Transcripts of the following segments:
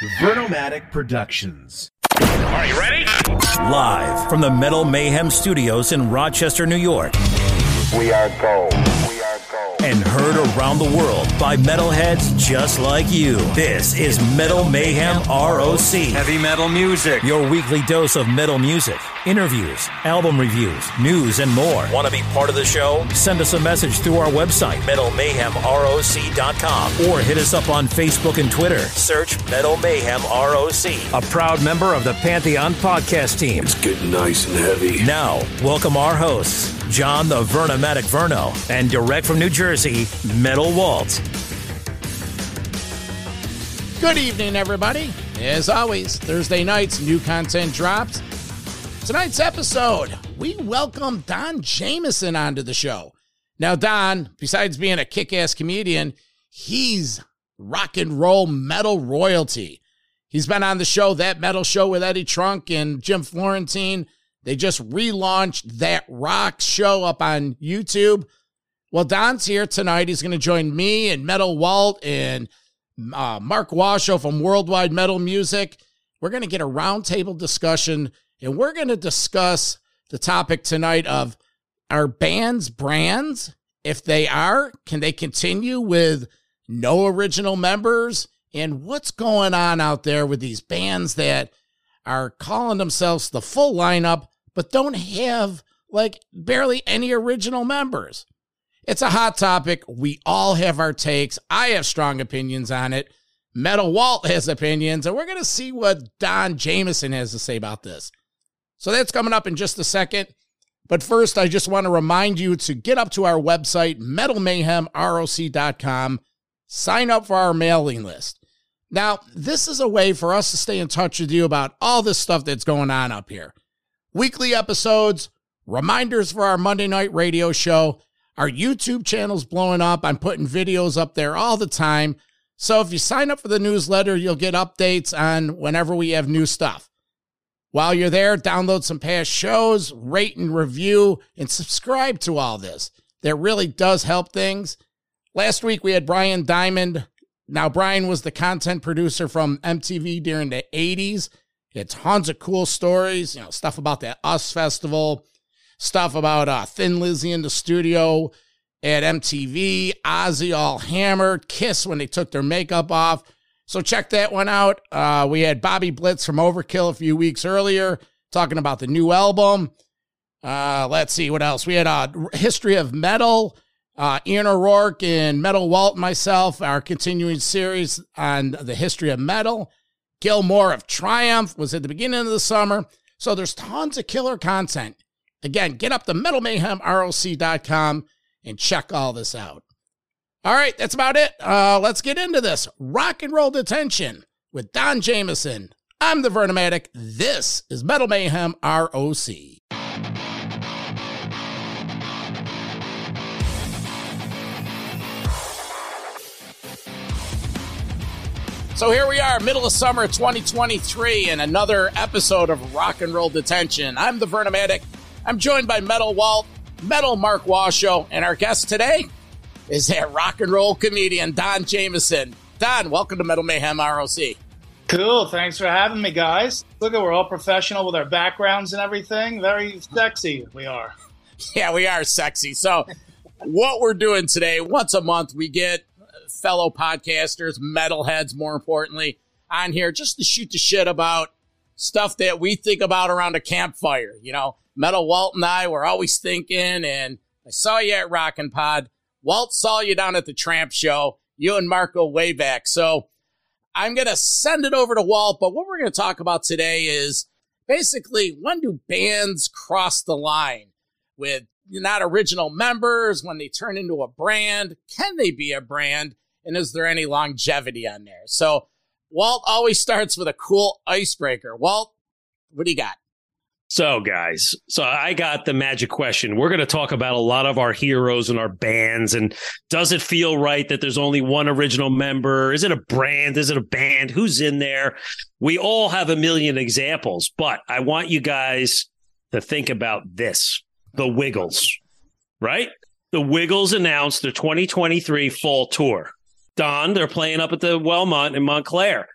Vernomatic Productions. Are you ready? Live from the Metal Mayhem Studios in Rochester, New York. We are gold. We are gold. And heard around the world by metalheads just like you. This is Metal Mayhem ROC. Heavy metal music. Your weekly dose of metal music, interviews, album reviews, news, and more. Want to be part of the show? Send us a message through our website, metalmayhemroc.com, or hit us up on Facebook and Twitter. Search Metal Mayhem ROC. A proud member of the Pantheon podcast team. It's getting nice and heavy. Now, welcome our hosts, John the Vernomatic Verno, and direct from New Jersey, Metal Walt. Good evening, everybody. As always, Thursday nights, new content drops. Tonight's episode, we welcome Don Jamieson onto the show. Now, Don, besides being a kick ass comedian, he's rock and roll metal royalty. He's been on the show, That Metal Show with Eddie Trunk and Jim Florentine. They just relaunched That Rock show up on YouTube. Well, Don's here tonight. He's going to join me and Metal Walt and uh, Mark Washo from Worldwide Metal Music. We're going to get a roundtable discussion and we're going to discuss the topic tonight of are bands brands? If they are, can they continue with no original members? And what's going on out there with these bands that are calling themselves the full lineup, but don't have like barely any original members? It's a hot topic. We all have our takes. I have strong opinions on it. Metal Walt has opinions, and we're going to see what Don Jamieson has to say about this. So that's coming up in just a second. But first, I just want to remind you to get up to our website, metalmayhemroc.com, sign up for our mailing list. Now, this is a way for us to stay in touch with you about all this stuff that's going on up here. Weekly episodes, reminders for our Monday night radio show, our YouTube channel's blowing up. I'm putting videos up there all the time. So if you sign up for the newsletter, you'll get updates on whenever we have new stuff. While you're there, download some past shows, rate and review, and subscribe to all this. That really does help things. Last week we had Brian Diamond. Now, Brian was the content producer from MTV during the 80s. He had tons of cool stories, you know, stuff about the US Festival, stuff about uh, Thin Lizzy in the studio at MTV, Ozzy all hammered, Kiss when they took their makeup off. So check that one out. Uh, we had Bobby Blitz from Overkill a few weeks earlier talking about the new album. Uh, let's see what else. We had a uh, history of metal. Uh, Ian O'Rourke and Metal Walt and myself, our continuing series on the history of metal. Gil Moore of Triumph was at the beginning of the summer. So there's tons of killer content. Again, get up to metalmayhemroc.com and check all this out. All right, that's about it. Uh, let's get into this. Rock and roll detention with Don Jamieson. I'm the Vernomatic. This is Metal Mayhem ROC. So here we are, middle of summer 2023, and another episode of Rock and Roll Detention. I'm the Vernomatic. I'm joined by Metal Walt, Metal Mark Washo, and our guest today is that rock and roll comedian Don Jamieson. Don, welcome to Metal Mayhem ROC. Cool. Thanks for having me, guys. Look at we're all professional with our backgrounds and everything. Very sexy we are. Yeah, we are sexy. So, what we're doing today, once a month, we get fellow podcasters, metalheads, more importantly, on here just to shoot the shit about stuff that we think about around a campfire. You know, Metal Walt and I were always thinking, and I saw you at Rockin' Pod. Walt saw you down at the Tramp Show, you and Marco way back. So I'm going to send it over to Walt. But what we're going to talk about today is basically when do bands cross the line with not original members when they turn into a brand? Can they be a brand? And is there any longevity on there? So Walt always starts with a cool icebreaker. Walt, what do you got? So, guys, so I got the magic question. We're going to talk about a lot of our heroes and our bands. And does it feel right that there's only one original member? Is it a brand? Is it a band? Who's in there? We all have a million examples, but I want you guys to think about this the Wiggles, right? The Wiggles announced their 2023 fall tour. Don, they're playing up at the Wellmont in Montclair.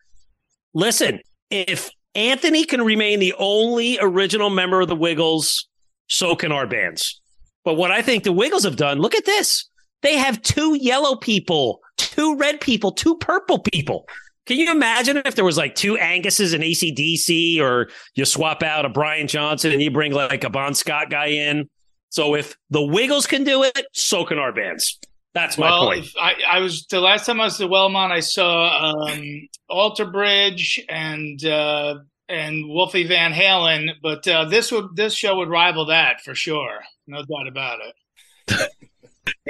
Listen, if Anthony can remain the only original member of the Wiggles. So can our bands. But what I think the Wiggles have done, look at this. They have two yellow people, two red people, two purple people. Can you imagine if there was like two Angus's and ACDC, or you swap out a Brian Johnson and you bring like a Bon Scott guy in? So if the Wiggles can do it, so can our bands. That's my well, point. I, I, was the last time I was at Wellmont, I saw um, Alter Bridge and uh, and Wolfie Van Halen, but uh, this would this show would rival that for sure, no doubt about it.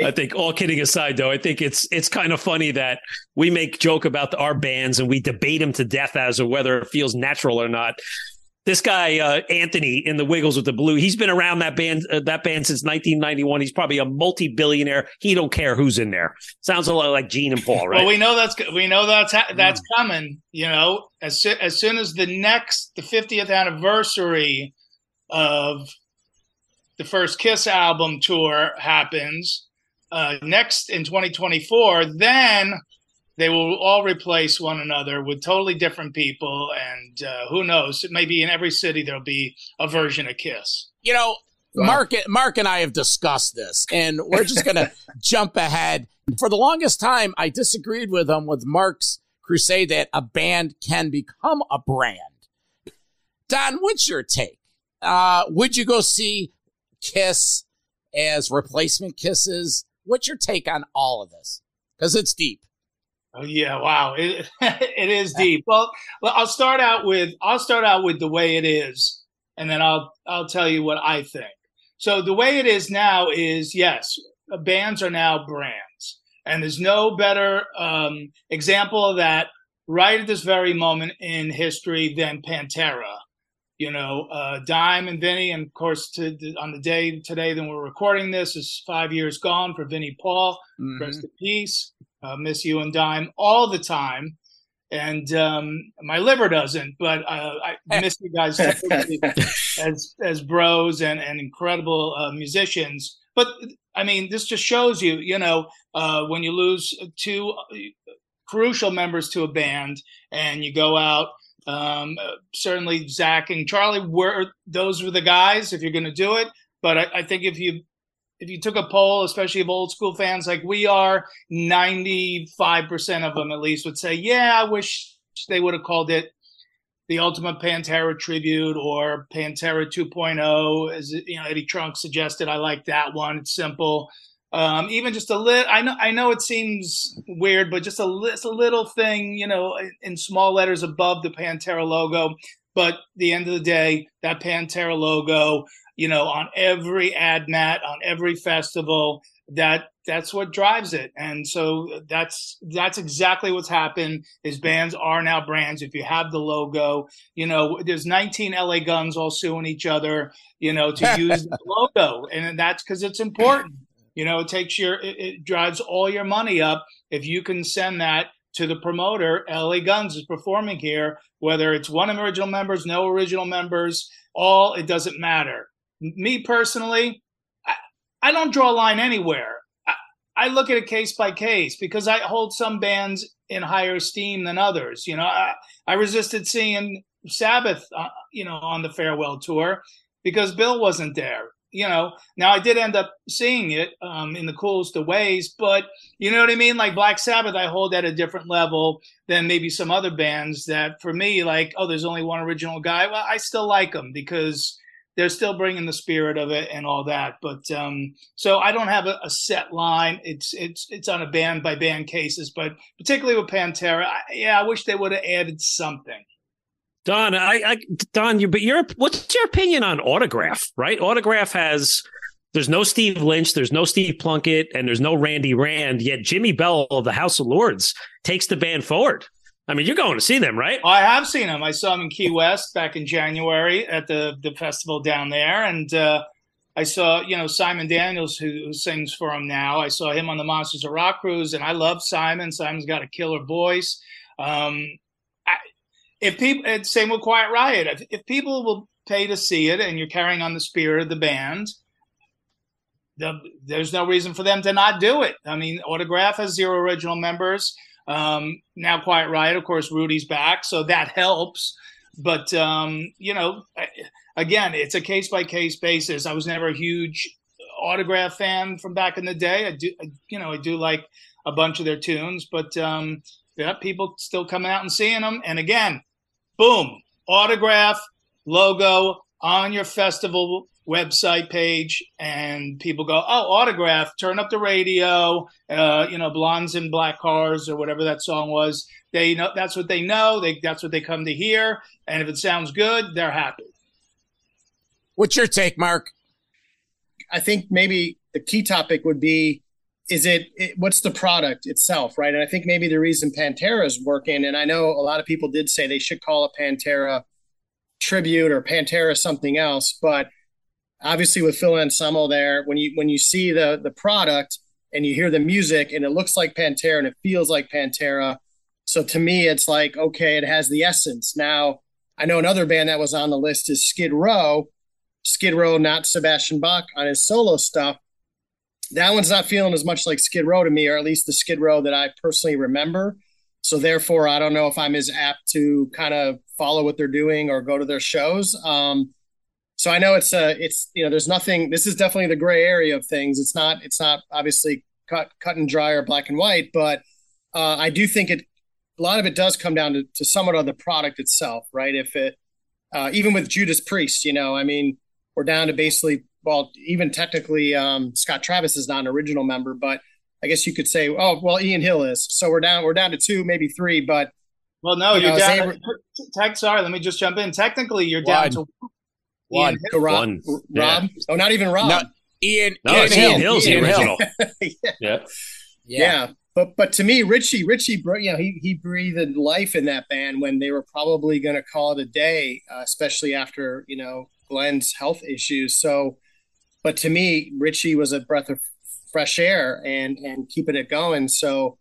I think all kidding aside, though, I think it's it's kind of funny that we make joke about the, our bands and we debate them to death as to whether it feels natural or not this guy uh, Anthony in the Wiggles with the Blue, he's been around that band uh, that band since 1991. He's probably a multi-billionaire. He don't care who's in there. Sounds a lot like Gene and Paul, right? Well, we know that's we know that's that's mm. coming. You know, as so, as soon as the next the 50th anniversary of the first Kiss album tour happens uh, next in 2024, then they will all replace one another with totally different people and uh, who knows maybe in every city there'll be a version of kiss. You know mark mark and i have discussed this and we're just gonna jump ahead. For the longest time i disagreed with him with mark's crusade that a band can become a brand. Don what's your take? Uh, would you go see kiss as replacement kisses? What's your take on all of this? Because it's deep Oh yeah, wow. It, it is deep. Well, I'll start out with I'll start out with the way it is and then I'll I'll tell you what I think. So the way it is now is yes, bands are now brands. And there's no better um, example of that right at this very moment in history than Pantera. You know, uh, Dime and Vinnie, and of course, to, on the day today that we're recording this is five years gone for Vinnie Paul. Mm-hmm. Rest in peace uh, miss you and dime all the time. And um, my liver doesn't, but uh, I miss you guys as as bros and, and incredible uh, musicians. But I mean, this just shows you, you know, uh, when you lose two crucial members to a band and you go out um, certainly Zakk and Charlie were those were the guys if you're going to do it. But I, I, think if you if you took a poll, especially of old school fans like we are, 95% of them at least would say, yeah, I wish they would have called it the Ultimate Pantera Tribute or Pantera 2.0. As you know, Eddie Trunk suggested, I like that one. It's simple. Um, even just a little, I know, I know it seems weird, but just a, a little thing, you know, in small letters above the Pantera logo. But the end of the day, that Pantera logo you know, on every ad mat, on every festival. That that's what drives it, and so that's that's exactly what's happened. Is bands are now brands. If you have the logo, you know, there's 19 LA Guns all suing each other, you know, to use the logo, and that's because it's important. You know, it takes your it, it drives all your money up if you can send that to the promoter. LA Guns is performing here, whether it's one original members, no original members, all it doesn't matter me personally, I, I don't draw a line anywhere. I, I, look at it case by case because I hold some bands in higher esteem than others. You know, I, I resisted seeing Sabbath, uh, you know, on the farewell tour because Bill wasn't there. You know, now I did end up seeing it um, in the coolest of ways, but you know what I mean? Like Black Sabbath, I hold at a different level than maybe some other bands that for me, like, oh, there's only one original guy. Well, I still like them because they're still bringing the spirit of it and all that. But um, so I don't have a, a, set line. It's it's it's on a band by band cases, but particularly with Pantera, I, yeah, I wish they would have added something. Don, I, I Don, you but your what's your opinion on Autograph? Right, Autograph has there's no Steve Lynch, there's no Steve Plunkett, and there's no Randy Rand. Yet Jimi Bell of the House of Lords takes the band forward. I mean, you're going to see them, right? I have seen them. I saw them in Key West back in January at the the festival down there, and uh, I saw you know Simon Daniels who, who, sings for him now. I saw him on the Monsters of Rock cruise, and I love Simon. Simon's got a killer voice. Um, if people, same with Quiet Riot. If, if, people will pay to see it, and you're carrying on the spirit of the band. The, there's no reason for them to not do it. I mean, Autograph has zero original members. Um, now, Quiet Riot, of course, Rudy's back, so that helps. But um, you know, again, it's a case by case basis. I was never a huge autograph fan from back in the day. I do, you know, I do like a bunch of their tunes, but um, yeah, people still coming out and seeing them. And again, boom, autograph logo on your festival website page and people go, oh, autograph, turn up the radio, uh, you know, blondes in black cars or whatever that song was. They know that's what they know. They that's what they come to hear. And if it sounds good, they're happy. What's your take, Mark? I think maybe the key topic would be is it, it, what's the product itself right and i think maybe the reason pantera is working and i know a lot of people did say they should call it pantera tribute or pantera something else but obviously with Phil Anselmo there, when you when you see the the product and you hear the music and it looks like Pantera and it feels like Pantera. So to me, it's like, okay, it has the essence. Now, I know another band that was on the list is Skid Row. Skid Row, not Sebastian Bach on his solo stuff. That one's not feeling as much like Skid Row to me, or at least the Skid Row that I personally remember. So therefore, I don't know if I'm as apt to kind of follow what they're doing or go to their shows. Um, so I know it's a it's you know there's nothing. This is definitely the gray area of things. It's not it's not obviously cut cut and dry or black and white, but uh, I do think it a lot of it does come down to, to somewhat of the product itself, right? If it uh, even with Judas Priest, you know, I mean, we're down to basically well, even technically um, Scott Travis is not an original member, but I guess you could say, oh well, Ian Hill is. So we're down we're down to two, maybe three, but well, no, you are down. tech, sorry, let me just jump in. Technically, you're down to one. Rob, One. Rob? Yeah. Oh, not even Rob. No, Ian. No, Ian, Ian Hill's Ian the original. yeah. yeah. yeah. Yeah. But but to me, Richie, Richie, you know, he he breathed life in that band when they were probably going to call it a day, uh, especially after you know Glenn's health issues. So, but to me, Richie was a breath of fresh air and and keeping it going. So,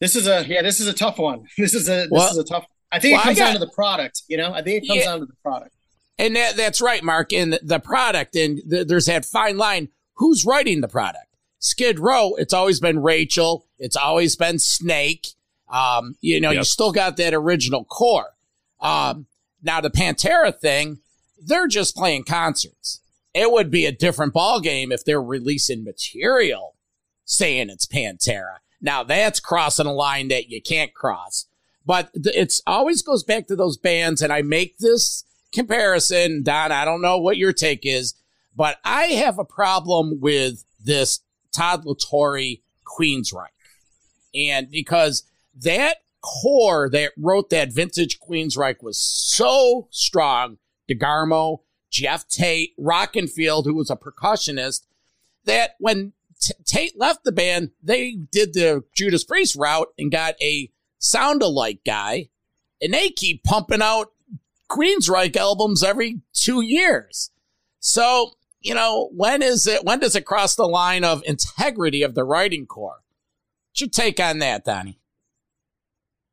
this is a yeah, this is a tough one. This is a this well, is a tough. I think well, it comes got, down to the product. You know, I think it comes yeah. down to the product. And that, that's right, Mark. And the product, and there's that fine line. Who's writing the product? Skid Row, it's always been Rachel. It's always been Snake. Um, you know, yep. you still got that original core. Um, now the Pantera thing, they're just playing concerts. It would be a different ball game if they're releasing material saying it's Pantera. Now that's crossing a line that you can't cross. But it's always goes back to those bands, and I make this comparison, Don, I don't know what your take is, but I have a problem with this Todd La Torre Queensryche. And because that core that wrote that vintage Queensryche was so strong, DeGarmo, Geoff Tate, Rockenfield, who was a percussionist, that when T- Tate left the band, they did the Judas Priest route and got a sound alike guy, and they keep pumping out Queensryche albums every two years. So, you know, when is it, when does it cross the line of integrity of the writing core? What's your take on that, Donnie?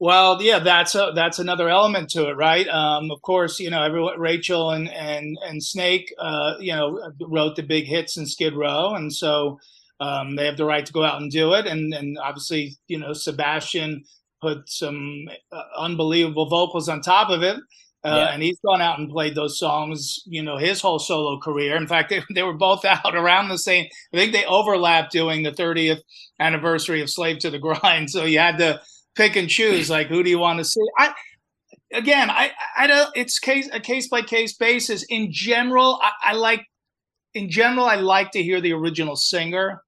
Well, yeah, that's a, that's another element to it, right? Um, of course, you know, everyone, Rachel and and and Snake, uh, you know, wrote the big hits in Skid Row, and so um, they have the right to go out and do it. And and obviously, you know, Sebastian put some uh, unbelievable vocals on top of it Uh, yeah. And he's gone out and played those songs, you know, his whole solo career. In fact, they, they were both out around the same. I think they overlapped doing the 30th anniversary of Slave to the Grind. So you had to pick and choose, like, who do you want to see? I, again, I, I don't, it's case, a case by case basis. In general, I, I like, in general, I like to hear the original singer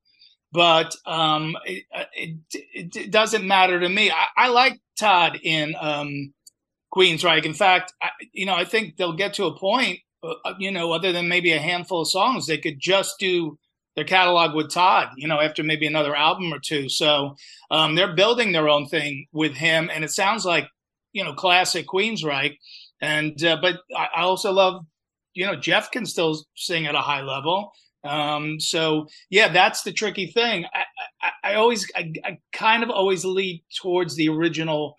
but um, it, it, it, doesn't matter to me. I, I like Todd in um, Queensryche. In fact, I, you know, I think they'll get to a point, uh, you know, other than maybe a handful of songs, they could just do their catalog with Todd, you know, after maybe another album or two. So um, they're building their own thing with him, and it sounds like, you know, classic Queensryche. And uh, but I, also love, you know, Geoff can still sing at a high level. Um, so yeah, that's the tricky thing. I, I, I always, I, I, kind of always lead towards the original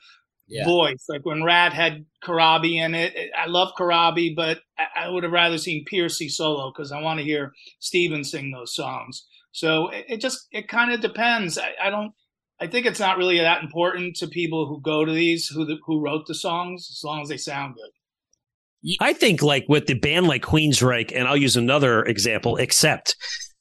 yeah. voice. Like when Ratt had Corabi in it, I love Corabi, but I, I would have rather seen Pearcy solo because I want to hear Stephen sing those songs. So it, it just, it kind of depends. I, I, don't, I think it's not really that important to people who go to these, who the, who wrote the songs, as long as they sound good. I think like with the band like Queensryche, and I'll use another example, Accept.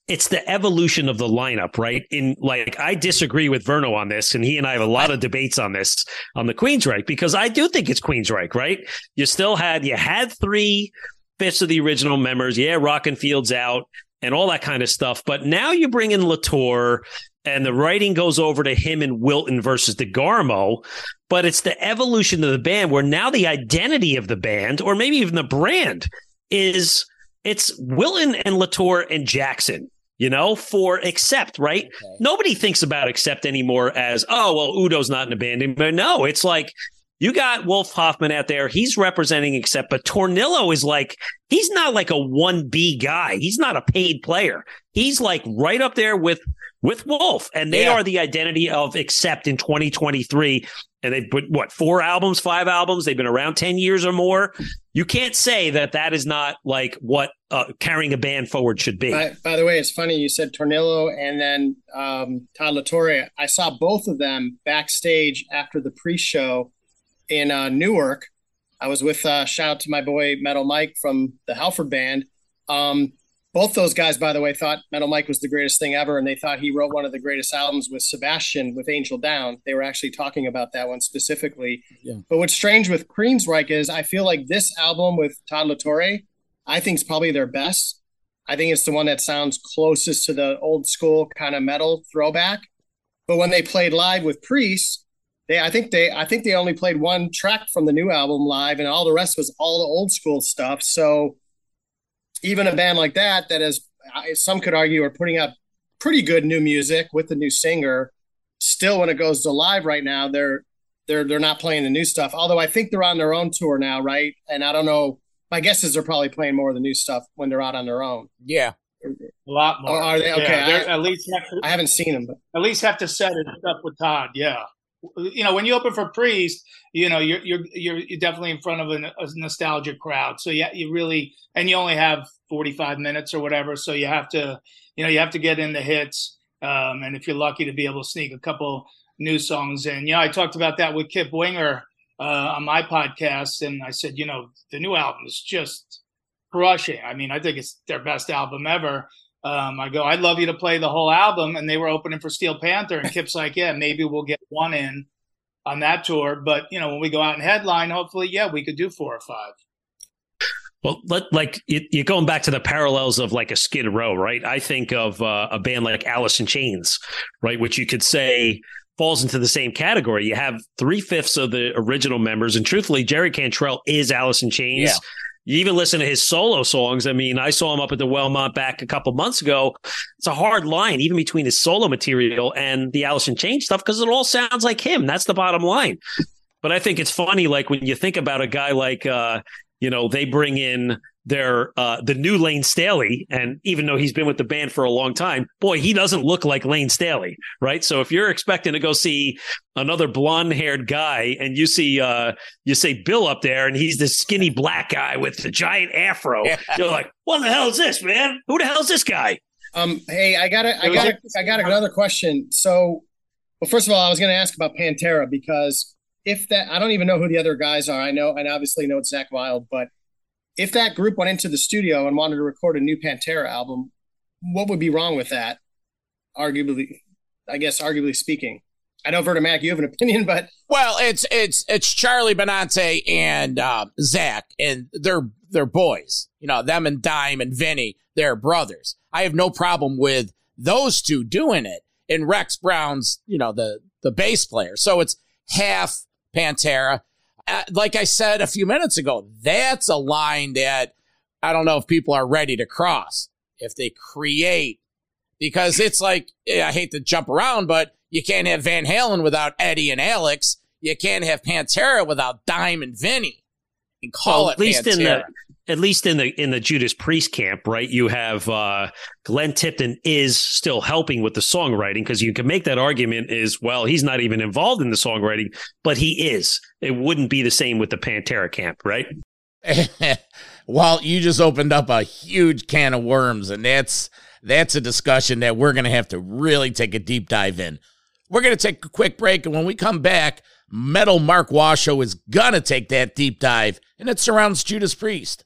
It's the evolution of the lineup, right? In like, I disagree with Verno on this, and he and I have a lot of debates on this on the Queensryche because I do think it's Queensryche, right? You still had you had three fifths of the original members, yeah, Rockenfield's out and all that kind of stuff, but now you bring in La Torre and the writing goes over to him and Wilton versus DeGarmo, but it's the evolution of the band where now the identity of the band, or maybe even the brand, is it's Wilton and La Torre and Jackson. You know, for Accept, right? Okay. Nobody thinks about Accept anymore as, oh, well, Udo's not in a band anymore. No, it's like you got Wolf Hoffman out there. He's representing Accept, but Tornillo is like, he's not like a 1B guy. He's not a paid player. He's like right up there with with Wolf, and they yeah. are the identity of Accept in 2023. And they put what four albums, five albums. They've been around 10 years or more. You can't say that that is not like what uh, carrying a band forward should be. By, by, the way, it's funny you said Tornillo and then um, Todd La Torre. I saw both of them backstage after the pre-show in uh, Newark. I was with uh, shout out to my boy Metal Mike from the Halford Band. Um, both those guys, by the way, thought Metal Mike was the greatest thing ever, and they thought he wrote one of the greatest albums with Sebastian with Angel Down. They were actually talking about that one specifically. Yeah. But what's strange with Queensryche is I feel like this album with Todd La Torre, I think is probably their best. I think it's the one that sounds closest to the old school kind of metal throwback. But when they played live with Priest, they I think they I think they only played one track from the new album live, and all the rest was all the old school stuff. So even a band like that, that is, some could argue, are putting out pretty good new music with the new singer. Still, when it goes to live right now, they're they're they're not playing the new stuff. Although I think they're on their own tour now, right? And I don't know. My guess is they're probably playing more of the new stuff when they're out on their own. Yeah, a lot more. Oh, are they okay? Yeah, I, at least to, I haven't seen them, but at least have to set it up with Todd. Yeah, you know, when you open for Priest, you know, you're you're you're, definitely in front of a, a nostalgic crowd. So yeah, you really, and you only have 45 minutes or whatever. So you have to, you know, you have to get in the hits. Um, and if you're lucky to be able to sneak a couple new songs in, yeah, I talked about that with Kip Winger uh, on my podcast, and I said, you know, the new album is just crushing. I mean, I think it's their best album ever. Um, I go, I'd love you to play the whole album. And they were opening for Steel Panther. And Kip's like, yeah, maybe we'll get one in on that tour. But, you know, when we go out and headline, hopefully, yeah, we could do four or five. Well, let, like you're going back to the parallels of like a Skid Row, right? I think of uh, a band like Alice in Chains, right, which you could say falls into the same category. You have three fifths of the original members, and truthfully, Jerry Cantrell is Alice in Chains. Yeah. You even listen to his solo songs. I mean, I saw him up at the Wellmont back a couple months ago. It's a hard line, even between his solo material and the in Chains stuff, because it all sounds like him. That's the bottom line. But I think it's funny, like when you think about a guy like, uh, you know, they bring in their uh, the new Layne Staley, and even though he's been with the band for a long time, boy, he doesn't look like Layne Staley, right? So if you're expecting to go see another blonde haired guy, and you see uh, you say Bill up there, and he's this skinny black guy with the giant afro, yeah. you're like, what the hell is this, man? Who the hell is this guy? Um, hey, I got I got I got another question. So, well, first of all, I was going to ask about Pantera because if that I don't even know who the other guys are. I know I obviously know it's Zakk Wylde, but if that group went into the studio and wanted to record a new Pantera album, what would be wrong with that? Arguably, I guess, arguably speaking. I know Vernomatic, you have an opinion, but well, it's it's it's Charlie Benante and uh, Zakk, and they're they're boys. You know, them and Dime and Vinnie, they're brothers. I have no problem with those two doing it. And Rex Brown's, you know, the the bass player, so it's half Pantera. Uh, like I said a few minutes ago, that's a line that I don't know if people are ready to cross. If they create, because it's like I hate to jump around, but you can't have Van Halen without Eddie and Alex. You can't have Pantera without Dime and Vinnie. And call well, it at least Pantera. in the at least in the in the Judas Priest camp, right? You have uh, Glenn Tipton is still helping with the songwriting because you can make that argument is well, he's not even involved in the songwriting, but he is. It wouldn't be the same with the Pantera camp, right? well, you just opened up a huge can of worms, and that's that's a discussion that we're going to have to really take a deep dive in. We're going to take a quick break, and when we come back, Metal Mark Washo is going to take that deep dive, and it surrounds Judas Priest.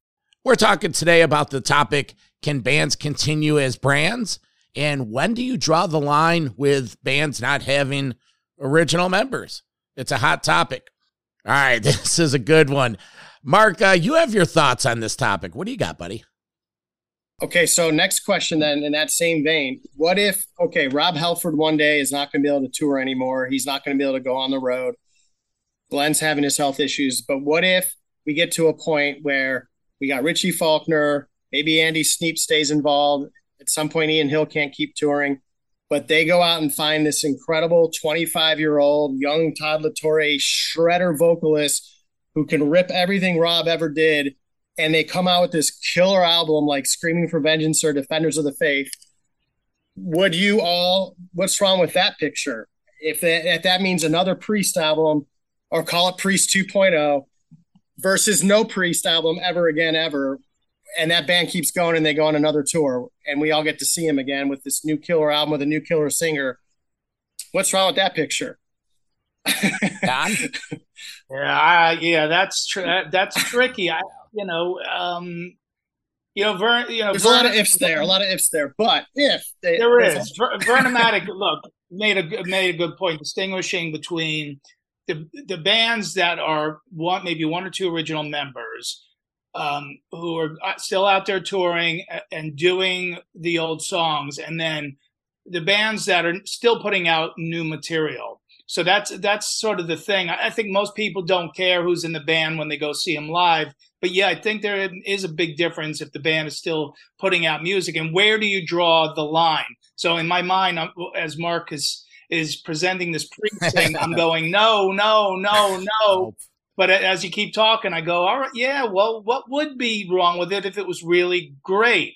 We're talking today about the topic, can bands continue as brands? And when do you draw the line with bands not having original members? It's a hot topic. All right, this is a good one. Mark, uh, you have your thoughts on this topic. What do you got, buddy? Okay, so next question then, in that same vein, what if, okay, Rob Halford one day is not going to be able to tour anymore. He's not going to be able to go on the road. Glenn's having his health issues. But what if we get to a point where we got Richie Faulkner. Maybe Andy Sneap stays involved. At some point, Ian Hill can't keep touring, but they go out and find this incredible 25 year old young Todd La Torre shredder vocalist who can rip everything Rob ever did. And they come out with this killer album like Screaming for Vengeance or Defenders of the Faith. Would you all, what's wrong with that picture? If that, if that means another Priest album or call it Priest 2.0, versus no Priest album ever again ever, and that band keeps going and they go on another tour, and we all get to see him again with this new killer album with a new killer singer. What's wrong with that picture? Yeah, I, yeah, that's tr- that, that's tricky. I, you know, um, you know, Vern, you know, There's a lot of ifs there, a lot of ifs there, but if they, There is. Ver- Vernomatic, look, made a made a good point, distinguishing between the the bands that are one maybe one or two original members um, who are uh, still out there touring and doing the old songs, and then the bands that are still putting out new material. So that's that's sort of the thing. I think most people don't care who's in the band when they go see them live. But yeah, I think there is a big difference if the band is still putting out music. And where do you draw the line? So in my mind, as Mark is is presenting this priest thing, I'm going, no, no, no, no. But as you keep talking, I go, all right, yeah. Well, what would be wrong with it if it was really great?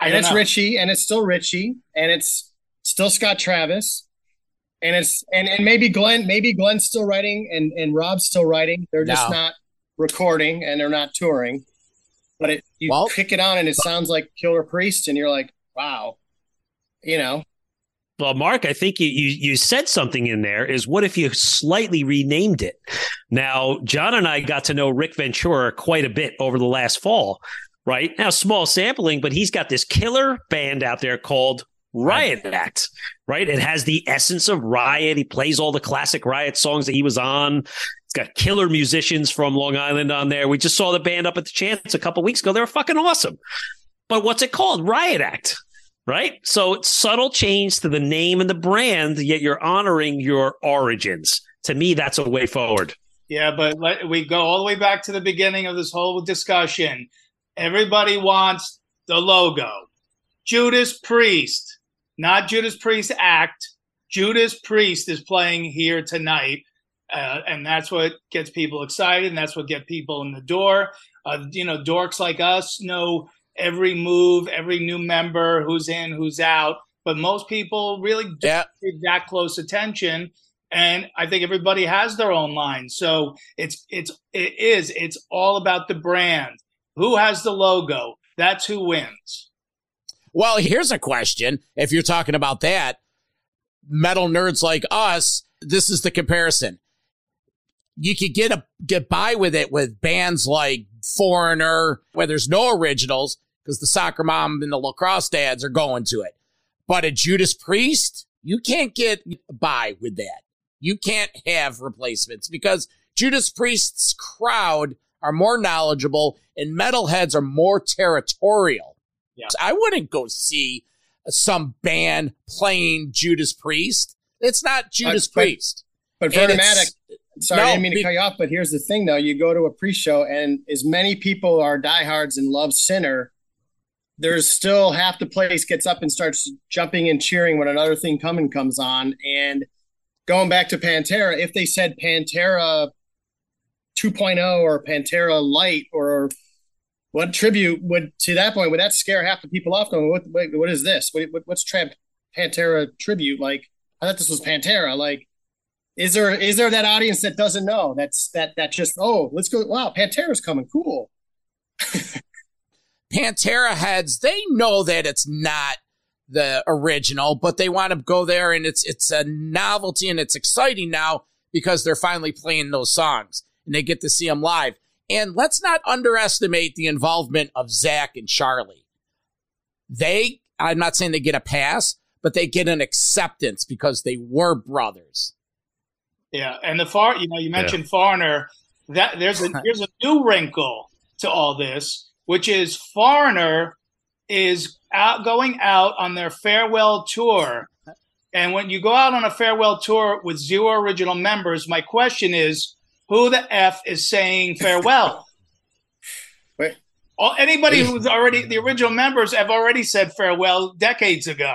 I and it's know. Richie, and it's still Richie, and it's still Scott Travis, and it's and and maybe Glenn, maybe Glenn's still writing, and and Rob's still writing. They're just No. not recording, and they're not touring. But it you Well- kick it on, and it sounds like Killer Priest, and you're like, wow, you know. Well, Mark, I think you, you you said something in there. Is what if you slightly renamed it? Now, John and I got to know Rick Ventura quite a bit over the last fall, right? Now, small sampling, but he's got this killer band out there called Riot Act, right? It has the essence of Riot. He plays all the classic Riot songs that he was on. It's got killer musicians from Long Island on there. We just saw the band up at the Chance a couple weeks ago. They were fucking awesome. But what's it called? Riot Act right? So it's subtle change to the name and the brand, yet you're honoring your origins. To me, that's a way forward. Yeah, but let, we go all the way back to the beginning of this whole discussion. Everybody wants the logo. Judas Priest, not Judas Priest Act. Judas Priest is playing here tonight. Uh, and that's what gets people excited, and that's what get people in the door. Uh, you know, dorks like us know every move, every new member, who's in, who's out. But most people really don't Yeah. pay that close attention. And I think everybody has their own line. So it's it's it is it's all about the brand. Who has the logo? That's who wins. Well, here's a question. If you're talking about that, metal nerds like us, this is the comparison. You could get a get by with it with bands like Foreigner, where there's no originals, because the soccer mom and the lacrosse dads are going to it. But a Judas Priest, you can't get by with that. You can't have replacements because Judas Priest's crowd are more knowledgeable and metalheads are more territorial. Yeah. So I wouldn't go see some band playing Judas Priest. It's not Judas but- Priest. But Vernomatic, sorry, I didn't mean to cut you off, but here's the thing though. You go to a pre-show and as many people are diehards and love Sinner, there's still half the place gets up and starts jumping and cheering when another thing coming comes on. And going back to Pantera, if they said Pantera 2.0 or Pantera Light or what tribute would to that point would that scare half the people off? Going, what what, what is this? What, what, what's Tramp Pantera tribute? Like I thought this was Pantera. Like is there is there that audience that doesn't know? That's that that just oh let's go wow Pantera's coming cool. Pantera heads, they know that it's not the original, but they want to go there and it's it's a novelty and it's exciting now because they're finally playing those songs and they get to see them live. And let's not underestimate the involvement of Zakk and Charlie. They, I'm not saying they get a pass, but they get an acceptance because they were brothers. Yeah, and the far you know you mentioned foreigner. That there's a there's a new wrinkle to all this, which is foreigner is out going out on their farewell tour. And when you go out on a farewell tour with zero original members, my question is, who the f is saying farewell? Wait. Anybody who's already the original members have already said farewell decades ago.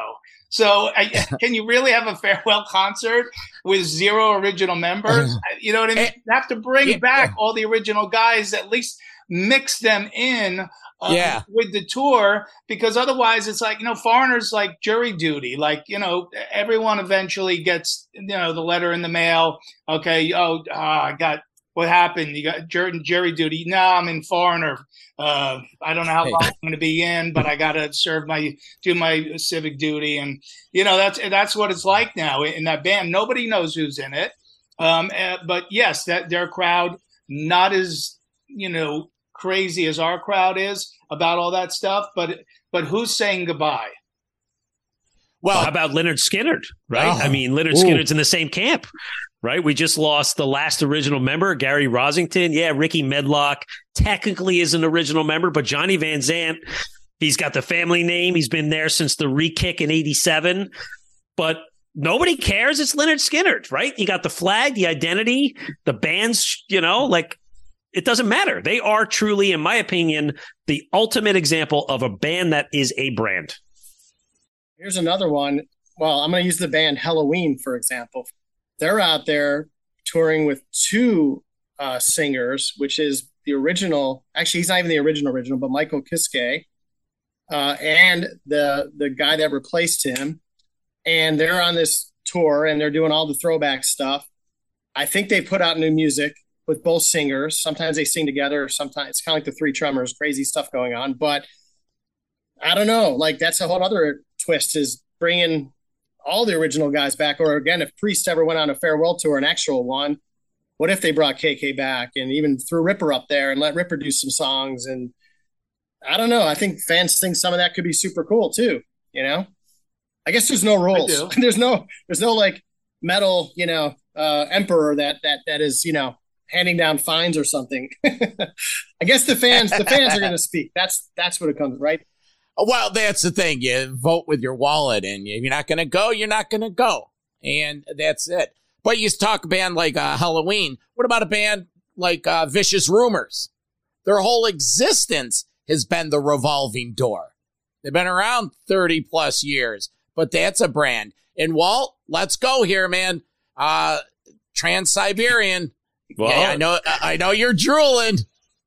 So, I, can you really have a farewell concert with zero original members? You know what I mean? You have to bring back all the original guys, at least mix them in uh, Yeah. with the tour, because otherwise it's like, you know, foreigners like jury duty. Like, you know, everyone eventually gets, you know, the letter in the mail. Okay, oh, ah, I got what happened? You got Jerry, Jerry duty. No, I'm in foreigner. Uh, I don't know how long I'm going to be in, but I got to serve my do my civic duty, and you know that's that's what it's like now in that band. Nobody knows who's in it, um, uh, but yes, that their crowd not as you know crazy as our crowd is about all that stuff, but but who's saying goodbye? Well, how about Lynyrd Skynyrd? Right? Oh, I mean, Lynyrd ooh. Skynyrd's in the same camp, right? We just lost the last original member, Gary Rossington. Yeah, Rickey Medlocke technically is an original member, but Johnny Van Zant, he's got the family name. He's been there since the re-kick in '87, but nobody cares. It's Lynyrd Skynyrd, right? You got the flag, the identity, the bands. You know, like it doesn't matter. They are truly, in my opinion, the ultimate example of a band that is a brand. Here's another one. Well, I'm going to use the band Helloween, for example. They're out there touring with two uh, singers, which is the original. Actually, he's not even the original original, but Michael Kiske uh, and the the guy that replaced him. And they're on this tour and they're doing all the throwback stuff. I think they put out new music with both singers. Sometimes they sing together. Sometimes it's kind of like the Three Tremors, crazy stuff going on. But I don't know. Like that's a whole other twist is bringing all the original guys back. Or again, if Priest ever went on a farewell tour, an actual one, what if they brought KK back and even threw Ripper up there and let Ripper do some songs? And I don't know. I think fans think some of that could be super cool too. You know, I guess there's no rules. there's no there's no like metal, you know, uh, emperor that that that is you know handing down fines or something. I guess the fans the fans are going to speak. That's that's what it comes right. Well, that's the thing. You vote with your wallet, and if you're not going to go, you're not going to go, and that's it. But you talk a band like uh, Helloween. What about a band like uh, Vicious Rumors? Their whole existence has been the revolving door. They've been around 30 plus years, but that's a brand. And Walt, let's go here, man. Uh, Trans Siberian. Well- yeah, I know. I know you're drooling.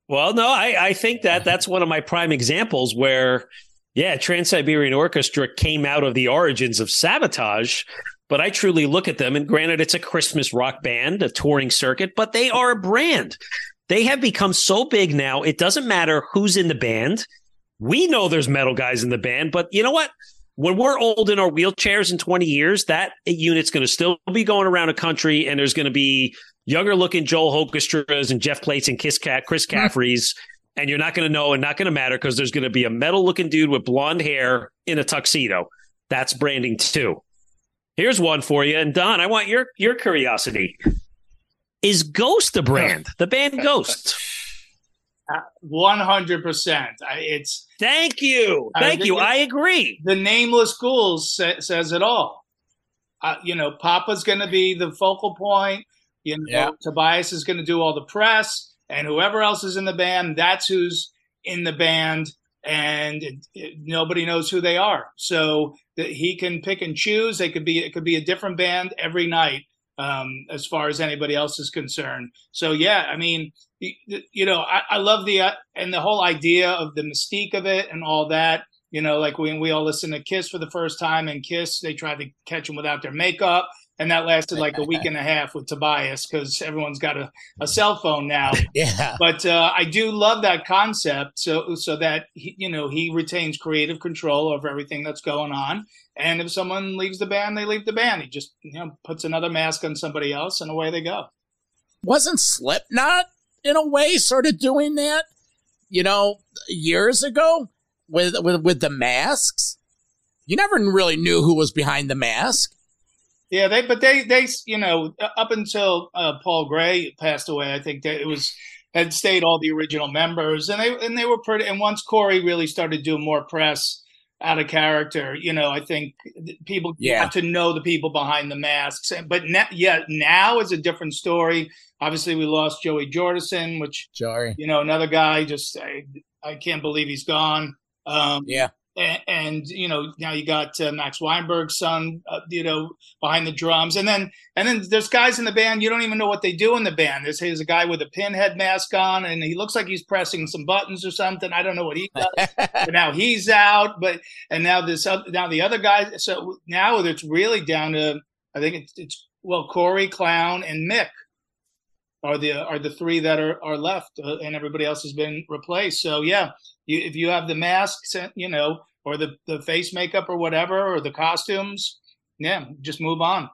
Well, no, I, I think that that's one of my prime examples where, yeah, Trans Siberian Orchestra came out of the origins of Savatage, but I truly look at them, and granted, it's a Christmas rock band, a touring circuit, but they are a brand. They have become so big now, it doesn't matter who's in the band. We know there's metal guys in the band, but you know what? When we're old in our wheelchairs in 20 years, that unit's going to still be going around a country, and there's going to be younger looking Joel Hoekstras and Jeff Plates and Kiss Cat, Chris hmm. Cafferys, and you're not going to know and not going to matter because there's going to be a metal looking dude with blonde hair in a tuxedo. That's branding too. Here's one for you, and Don, I want your your curiosity. Is Ghost a brand? The band Ghost. One hundred percent. It's thank you, thank think you. I agree. The nameless ghouls sa- says it all. Uh, you know, Papa's going to be the focal point. You know, Yeah. Tobias is going to do all the press, and whoever else is in the band, that's who's in the band, and it, it- nobody knows who they are. So he can pick and choose. They could be it could be a different band every night, um, as far as anybody else is concerned. So yeah, I mean, you, you know, I, I love the uh, and the whole idea of the mystique of it and all that. You know, like when we all listened to Kiss for the first time, and Kiss they tried to catch them without their makeup, and that lasted like a week and a half with Tobias because everyone's got a, a cell phone now. Yeah. But uh, I do love that concept, so so that he, you know he retains creative control over everything that's going on. And if someone leaves the band, they leave the band. He just you know puts another mask on somebody else, and away they go. Wasn't Slipknot in a way sort of doing that? You know, years ago with with with the masks. You never really knew who was behind the mask. Yeah, they but they they you know up until uh, Paul Gray passed away, I think that it was had stayed all the original members, and they and they were pretty. And once Corey really started doing more press out of character, you know, I think people Yeah. got to know the people behind the masks. But now, yeah, now is a different story. Obviously, we lost Joey Jordison, which Joey. you know another guy. Just I, I can't believe he's gone. Um, Yeah. And, and you know now you got uh, Max Weinberg's son, uh, you know, behind the drums, and then and then there's guys in the band you don't even know what they do in the band. There's, there's a guy with a pinhead mask on, and he looks like he's pressing some buttons or something. I don't know what he does. but now he's out, but and now this other, now the other guy. So now it's really down to I think it's, it's well Corey, Clown, and Mick. Are the are the three that are are left, uh, and everybody else has been replaced. So yeah, you, if you have the masks, you know, or the the face makeup or whatever, or the costumes, yeah, just move on.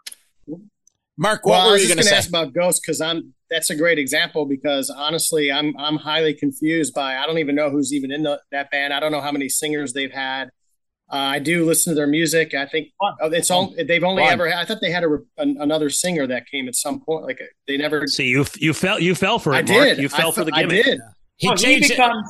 Mark, what well, were you going to say? ask about Ghost because I'm that's a great example because honestly, I'm I'm highly confused by I don't even know who's even in the, that band. I don't know how many singers they've had. Uh, I do listen to their music. I think oh, it's all they've only Fun. ever. I thought they had a, an, another singer that came at some point. Like they never. See, you you fell you fell for it. I Mark. did. You fell I for the gimmick. I did. He, well, he becomes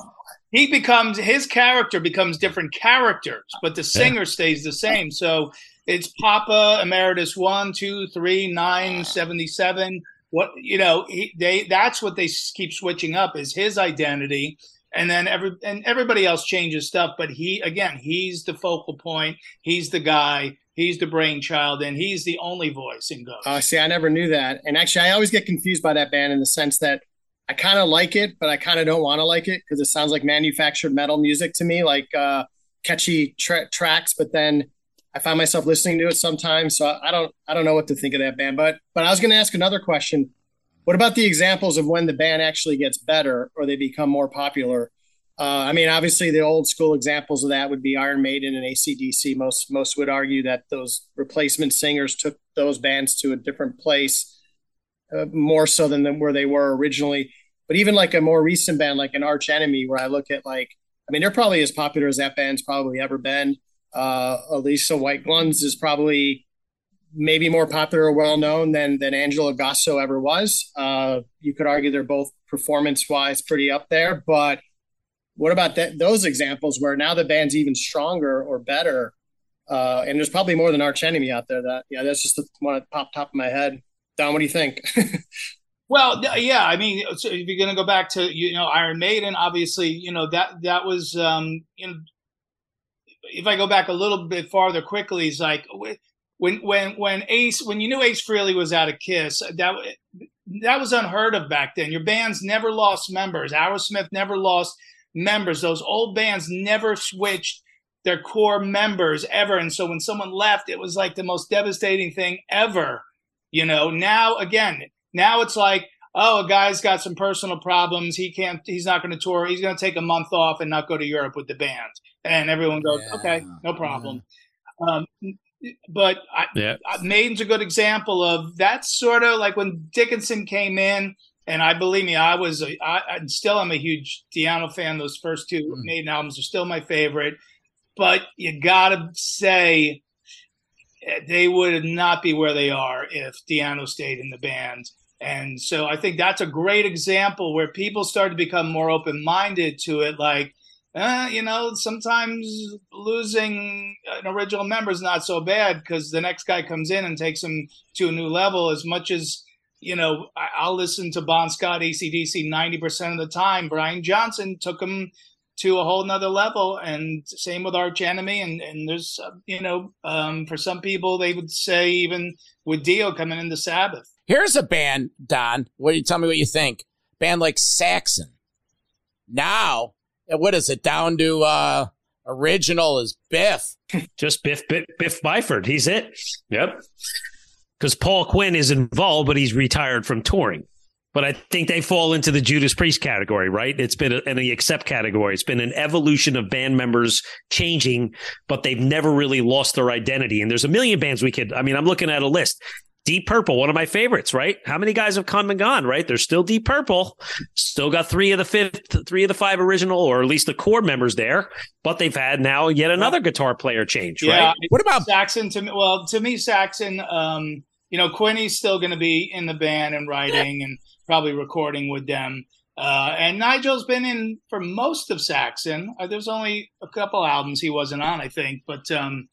he becomes his character becomes different characters, but the singer yeah. stays the same. So it's Papa Emeritus one, two, three, nine, seventy seven. What you know, he, they that's what they keep switching up is his identity and then every and everybody else changes stuff but he again he's the focal point. He's the guy. He's the brainchild and he's the only voice in ghost. Oh see i never knew that. And actually i always get confused by that band in the sense that i kind of like it but i kind of don't want to like it because it sounds like manufactured metal music to me like uh catchy tra- tracks but then i find myself listening to it sometimes so i don't i don't know what to think of that band. But but i was going to ask another question what about the examples of when the band actually gets better or they become more popular? Uh, I mean, obviously, the old school examples of that would be Iron Maiden and ACDC. Most most would argue that those replacement singers took those bands to a different place, uh, more so than where they were originally. But even like a more recent band, like an Arch Enemy, where I look at like, I mean, they're probably as popular as that band's probably ever been. Uh, Alissa White Gluz is probably maybe more popular or well known than than Angela Gossow ever was. Uh, you could argue they're both performance wise pretty up there, but what about that, those examples where now the band's even stronger or better? Uh, and there's probably more than Arch Enemy out there. That yeah, that's just the one that popped top of my head. Don, what do you think? well, yeah, I mean, so if you're going to go back to you know Iron Maiden, obviously, you know that that was um, you know if I go back a little bit farther quickly, it's like when when when Ace when you knew Ace Frehley was out of Kiss, that that was unheard of back then. Your bands never lost members. Aerosmith never lost members. Those old bands never switched their core members ever. And so when someone left, it was like the most devastating thing ever. You know, now again, now it's like, oh, a guy's got some personal problems. He can't, he's not going to tour. He's going to take a month off and not go to Europe with the band. And everyone goes, yeah. okay, no problem. Yeah. Um, but I, yeah. Maiden's a good example of that's sort of like when Dickinson came in, and I believe me, I was a, I, I still am a huge Di'Anno fan. Those first two mm. Maiden albums are still my favorite, but you gotta say eh, they would not be where they are if Di'Anno stayed in the band. And so I think that's a great example where people start to become more open minded to it. Like, uh, you know, sometimes losing an original member is not so bad because the next guy comes in and takes him to a new level. As much as you know, I, will listen to Bon Scott, ACDC 90% of the time. Brian Johnson took him to a whole nother level. And same with Arch Enemy. And, and there's, uh, you know, um, for some people, they would say even with Dio coming into Sabbath. Here's a band, Don. What do you tell me what you think? Band like Saxon. Now what is it down to uh original is Biff. Just Biff Biff, Biff Byford. He's it. Yep. Because Paul Quinn is involved, but he's retired from touring. But I think they fall into the Judas Priest category, right? It's been in the accept category. It's been an evolution of band members changing, but they've never really lost their identity. And there's a million bands we could. I mean, I'm looking at a list. Deep Purple, one of my favorites, right? How many guys have come and gone, right? There's still Deep Purple, still got three of the fifth, three of the five original, or at least the core members there. But they've had now yet another guitar player change, yeah, right? What about Saxon? To me, well, to me, Saxon, um, you know, Quinny's still going to be in the band and writing and probably recording with them. Uh, and Nigel's been in for most of Saxon. Uh, there's only a couple albums he wasn't on, I think, but um,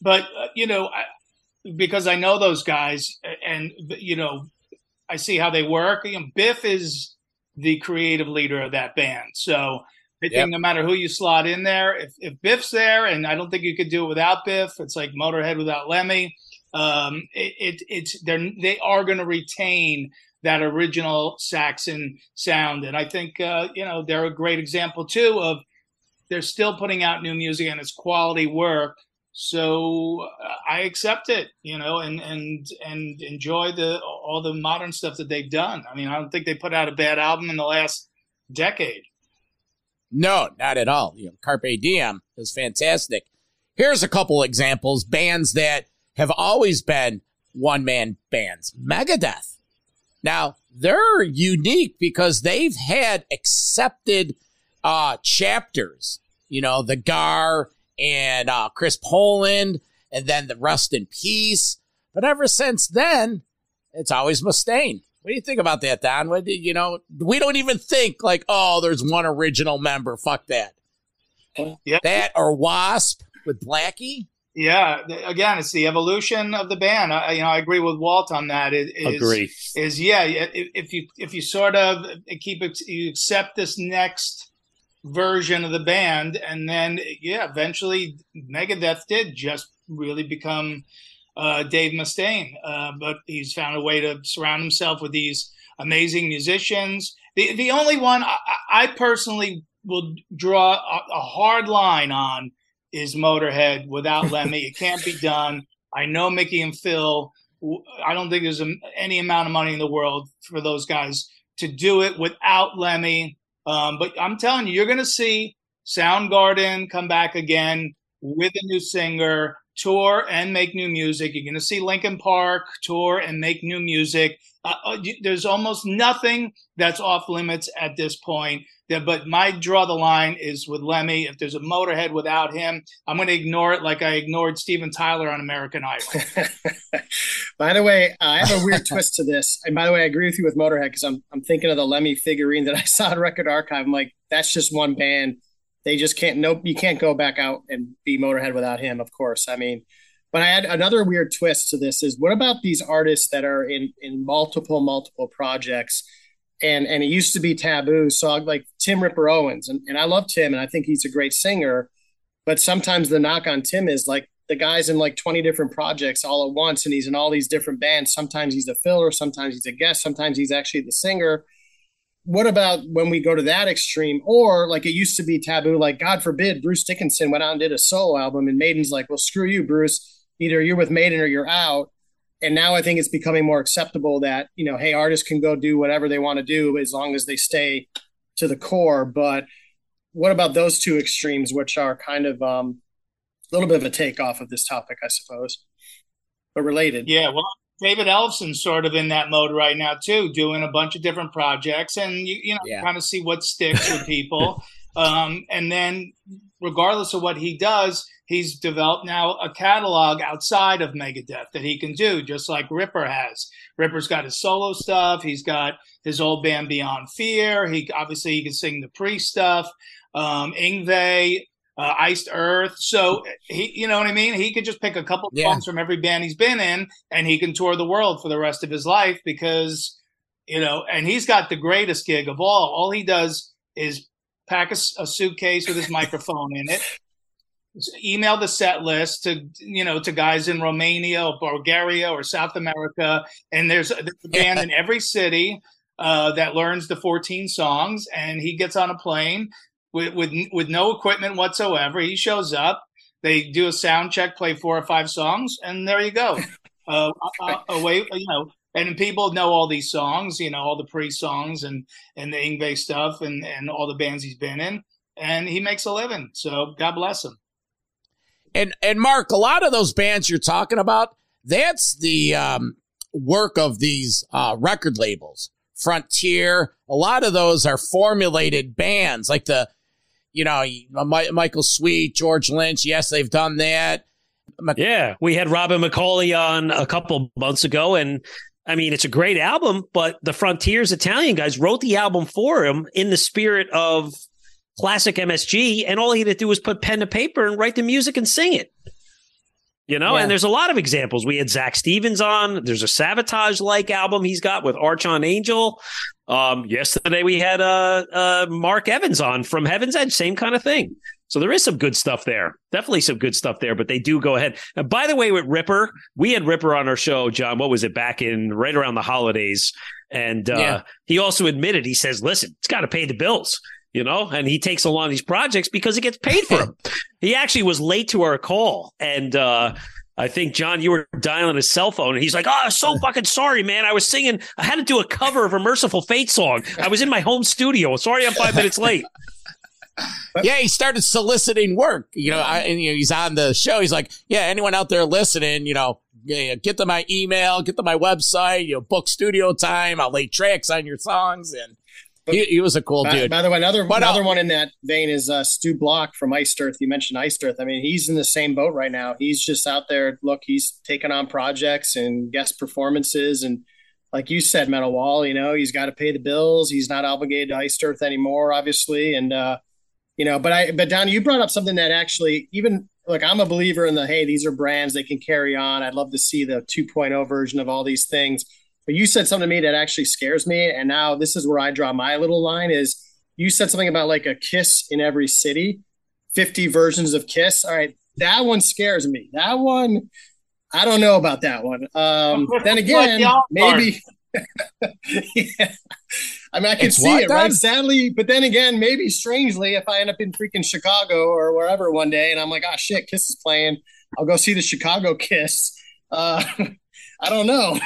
but uh, you know, I, because I know those guys and you know I see how they work. You know, Biff is the creative leader of that band, so I think yep. no matter who you slot in there, if, if Biff's there, and I don't think you could do it without Biff. It's like Motorhead without Lemmy. Um, it, it it's they're they are going to retain that original Saxon sound, and I think uh, you know they're a great example too of they're still putting out new music and it's quality work So uh, I accept it, you know, and and and enjoy the all the modern stuff that they've done. I mean, I don't think they put out a bad album in the last decade. No, not at all. You know, Carpe Diem is fantastic. Here's a couple examples bands that have always been one man bands. Megadeth. Now, they're unique because they've had accepted uh, chapters. You know, the Gar and uh, Chris Poland, and then the Rust in Peace. But ever since then, it's always Mustaine. What do you think about that, Don? What, you know, we don't even think like, oh, there's one original member. Fuck that. Yeah. That or Wasp with Blackie. Yeah, again, it's the evolution of the band. I, you know, I agree with Walt on that. It, is, Agree. Is yeah, if you if you sort of keep it, you accept this next version of the band, and then yeah, eventually Megadeth did just really become uh, Dave Mustaine. Uh, but he's found a way to surround himself with these amazing musicians. The the only one I, I personally will draw a, a hard line on is Motorhead without Lemmy. it can't be done. I know Mickey and Phil. I don't think there's a, any amount of money in the world for those guys to do it without Lemmy. Um, but I'm telling you, you're going to see Soundgarden come back again with a new singer, tour and make new music. You're going to see Linkin Park tour and make new music. Uh, uh there's almost nothing that's off limits at this point. But my draw the line is with Lemmy. If there's a Motorhead without him, I'm going to ignore it like I ignored Steven Tyler on American Idol. by the way, uh, I have a weird twist to this. And by the way, I agree with you with Motorhead because I'm I'm thinking of the Lemmy figurine that I saw at Record Archive. I'm like, that's just one band. They just can't. Nope, you can't go back out and be Motorhead without him. Of course, I mean. But I had another weird twist to this is what about these artists that are in in multiple multiple projects? And and it used to be taboo. So like Tim Ripper Owens, and, and I love Tim, and I think he's a great singer. But sometimes the knock on Tim is like the guy's in like 20 different projects all at once, and he's in all these different bands. Sometimes he's a filler, sometimes he's a guest, sometimes he's actually the singer. What about when we go to that extreme? Or like it used to be taboo, like God forbid, Bruce Dickinson went out and did a solo album, and Maiden's like, well, screw you, Bruce. Either you're with Maiden or you're out and now I think it's becoming more acceptable that you know, hey, artists can go do whatever they want to do as long as they stay to the core. But what about those two extremes, which are kind of um, a little bit of a takeoff of this topic, I suppose, but related? Yeah, well, David Ellefson's sort of in that mode right now too, doing a bunch of different projects, and you, you know, yeah. kind of see what sticks with people. um, and then, regardless of what he does, he's developed now a catalog outside of Megadeth that he can do, just like Ripper has. Ripper's got his solo stuff. He's got his old band Beyond Fear. He obviously he can sing the Priest stuff. Um, Yngwie, uh, Iced Earth. So he, you know what I mean. He could just pick a couple yeah. songs from every band he's been in, and he can tour the world for the rest of his life because, you know, and he's got the greatest gig of all. All he does is pack a, a suitcase with his microphone in it, email the set list to you know to guys in Romania or Bulgaria or South America, and there's, there's a band in every city uh, that learns the 14 songs, and he gets on a plane with with with no equipment whatsoever. He shows up, they do a sound check, play four or five songs, and there you go. Uh, uh, uh, away, you know, and people know all these songs, you know, all the pre songs and and the Yngwie stuff, and and all the bands he's been in, and he makes a living. So God bless him. And and Mark, a lot of those bands you're talking about, that's the um, work of these uh, record labels. Frontier, a lot of those are formulated bands, like the, you know, Michael Sweet, George Lynch. Yes, they've done that. Yeah, we had Robin McAuley on a couple months ago, and I mean, it's a great album, but the Frontiers Italian guys wrote the album for him in the spirit of classic MSG, and all he had to do was put pen to paper and write the music and sing it. You know, yeah. and there's a lot of examples. We had Zak Stevens on. There's a Savatage like album he's got with Archon Angel. Um, yesterday we had uh, uh, Mark Evans on from Heaven's Edge, same kind of thing. So there is some good stuff there. Definitely some good stuff there, but they do go ahead. And by the way, with Ripper, we had Ripper on our show, John. What was it back in right around the holidays? And uh, yeah. he also admitted, he says, listen, it's got to pay the bills you know, and he takes along these projects because he gets paid for them. he actually was late to our call, and uh, I think John, you were dialing his cell phone, and he's like, "Oh, so fucking sorry, man. I was singing. I had to do a cover of a Mercyful Fate song. I was in my home studio. Sorry, I'm five minutes late." yeah, he started soliciting work. You know, I, and you know, he's on the show. He's like, "Yeah, anyone out there listening, you know, yeah, get to my email, get to my website, you know, book studio time. I'll lay tracks on your songs." And he, he was a cool by, dude. By the way, another But, uh, another one in that vein is uh, Stu Block from Iced Earth. You mentioned Iced Earth. I mean, he's in the same boat right now. He's just out there. Look, he's taking on projects and guest performances, and like you said, Metal Walt. You know, he's got to pay the bills. He's not obligated to Iced Earth anymore, obviously, and uh, you know. But I, but Donnie, you brought up something that actually even. Look, I'm a believer in the hey, these are brands they can carry on. I'd love to see the 2.0 version of all these things. But you said something to me that actually scares me. And now this is where I draw my little line is you said something about like a kiss in every city, 50 versions of kiss. All right. That one scares me. That one, I don't know about that one. Um, then again, maybe. yeah. I mean, I can It's see what, it, right? Sadly, but then again, maybe strangely, if I end up in freaking Chicago or wherever one day, and I'm like, oh shit, Kiss is playing, I'll go see the Chicago Kiss. Uh, I don't know.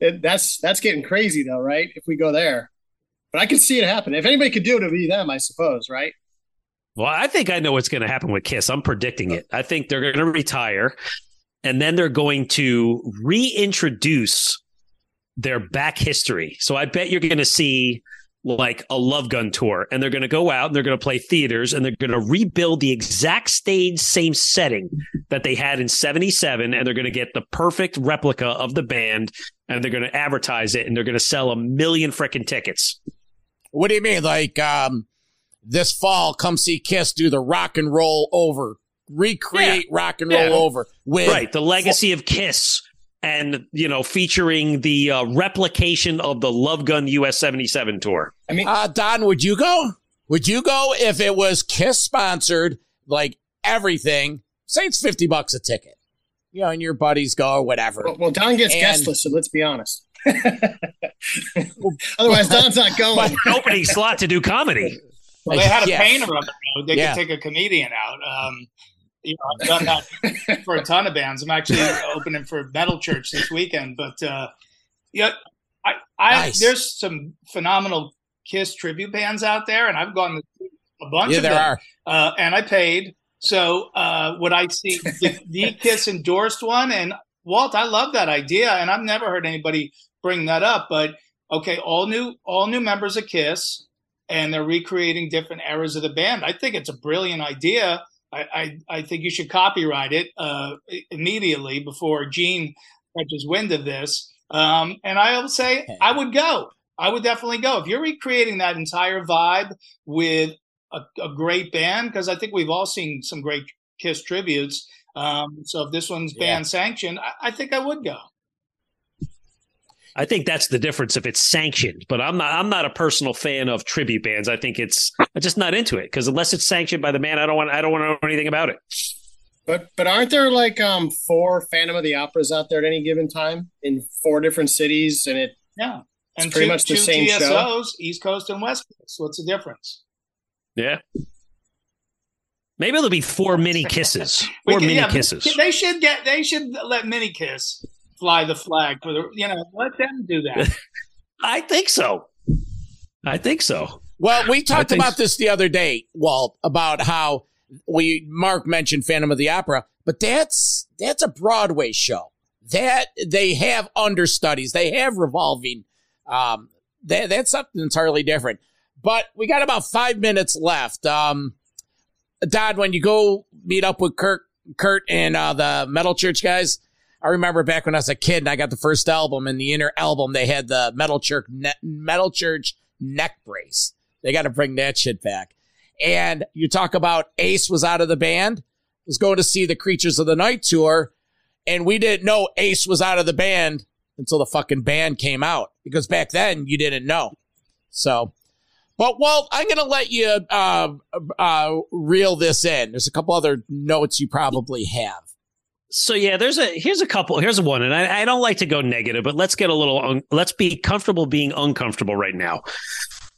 That's that's getting crazy though, right? If we go there, but I can see it happen. If anybody could do it, it'd be them, I suppose, right? Well, I think I know what's going to happen with Kiss. I'm predicting it. I think they're going to retire, and then they're going to reintroduce their back history. So I bet you're going to see like a Love Gun tour, and they're going to go out and they're going to play theaters, and they're going to rebuild the exact stage, same setting that they had in '77, and they're going to get the perfect replica of the band, and they're going to advertise it, and they're going to sell a million freaking tickets. What do you mean? Like um, this fall, come see Kiss do the rock and roll over, recreate rock and roll Yeah. over with right the legacy of kiss and you know featuring the uh, replication of the love gun us 77 tour I mean, Uh, Don, would you go? Would you go if it was Kiss sponsored, like everything? Say it's fifty bucks a ticket, you know, and your buddies go or whatever. Well, well Don gets And- guest listed. Let's be honest. Otherwise, Don's not going. an opening slot to do comedy Well, they had a Yeah. painter on the road. They Yeah. could take a comedian out. Um, you know, I've done that for a ton of bands. I'm actually opening for Metal Church this weekend. But uh, yeah, I, I Nice. there's some phenomenal Kiss tribute bands out there, and I've gone to a bunch Yeah, of there them. are. Uh, and I paid. So uh, would I see the, the Kiss endorsed one? And Walt, I love that idea, and I've never heard anybody bring that up. But okay, all new, all new members of Kiss, and they're recreating different eras of the band. I think it's a brilliant idea. I, I, I think you should copyright it uh, immediately before Gene catches wind of this. Um, and I would say I would go. I would definitely go if you're recreating that entire vibe with a, a great band because I think we've all seen some great Kiss tributes. Um, so if this one's Yeah. band sanctioned, I, I think I would go. I think that's the difference if it's sanctioned but i'm not i'm not a personal fan of tribute bands i think it's i'm just not into it because unless it's sanctioned by the man, i don't want i don't want to know anything about it But but aren't there like um four Phantom of the Operas out there at any given time in four different cities, and it Yeah. It's And pretty two, much the two same show. TSOs, East Coast and West Coast. What's the difference? yeah maybe there'll be four mini kisses four can- mini yeah, kisses They should get. They should let Mini Kiss fly the flag for the. You know, let them do that. i think so i think so Well, we talked think about this the other day, Walt, about how we Mark mentioned Phantom of the Opera, but that's that's a Broadway show. That they have understudies, they have revolving. Um, that, that's something entirely different. But we got about five minutes left. Um, Dodd, when you go meet up with Kurt, Kurt and uh, the Metal Church guys, I remember back when I was a kid and I got the first album. and the inner album, they had the Metal Church ne- Metal Church neck brace. They got to bring that shit back. And you talk about Ace was out of the band, was going to see the Creatures of the Night tour, and we didn't know Ace was out of the band until the fucking band came out because back then you didn't know. So, but Walt, I'm going to let you uh, uh, reel this in. There's a couple other notes you probably have. So yeah, there's a here's a couple here's one, and I, I don't like to go negative, but let's get a little un, let's be comfortable being uncomfortable right now.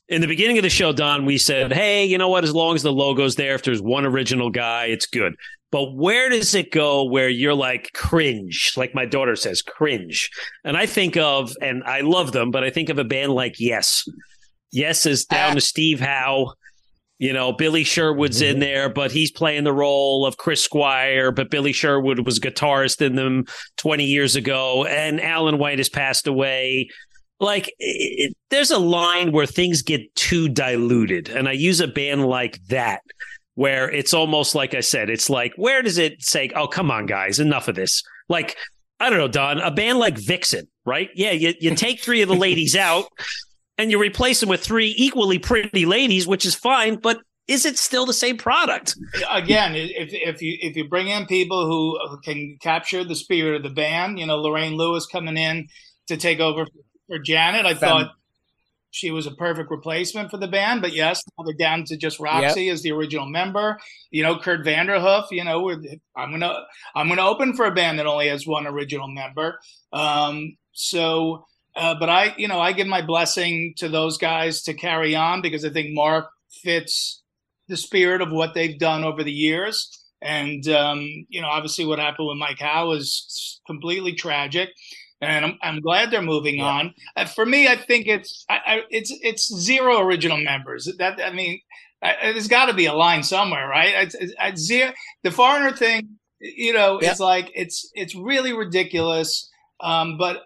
in the beginning of the show, Don, we said, hey, you know what? As long as the logo's there, if there's one original guy, it's good. But where does it go where you're like cringe? Like my daughter says, cringe. And I think of, and I love them, but I think of a band like Yes. Yes is down ah. to Steve Howe. You know, Billy Sherwood's in mm-hmm. there, but he's playing the role of Chris Squire. But Billy Sherwood was guitarist in them 20 years ago, and Alan White has passed away. Like, it, there's a line where things get too diluted. And I use a band like that where it's almost like I said, it's like, where does it say, oh, come on, guys, enough of this? Like, I don't know, Don, a band like Vixen, right? Yeah, you, you take three of the ladies out and you replace them with three equally pretty ladies, which is fine, but is it still the same product? Again, if if you if you bring in people who can capture the spirit of the band, you know, Lorraine Lewis coming in to take over for Janet, I thought she was a perfect replacement for the band. But yes, now they're down to just Roxy yep. as the original member. You know, Kurt Vanderhoof. You know, I'm gonna I'm gonna open for a band that only has one original member. Um, so uh, but I, you know, I give my blessing to those guys to carry on because I think Mark fits the spirit of what they've done over the years. And um, you know, obviously, what happened with Mike Howe is completely tragic, and I'm, I'm glad they're moving yeah. on. Uh, for me, I think it's I, I, it's it's zero original members. That I mean, I, there's got to be a line somewhere, right? It's, zero, the foreigner thing, you know, yeah. it's like it's it's really ridiculous. Um, but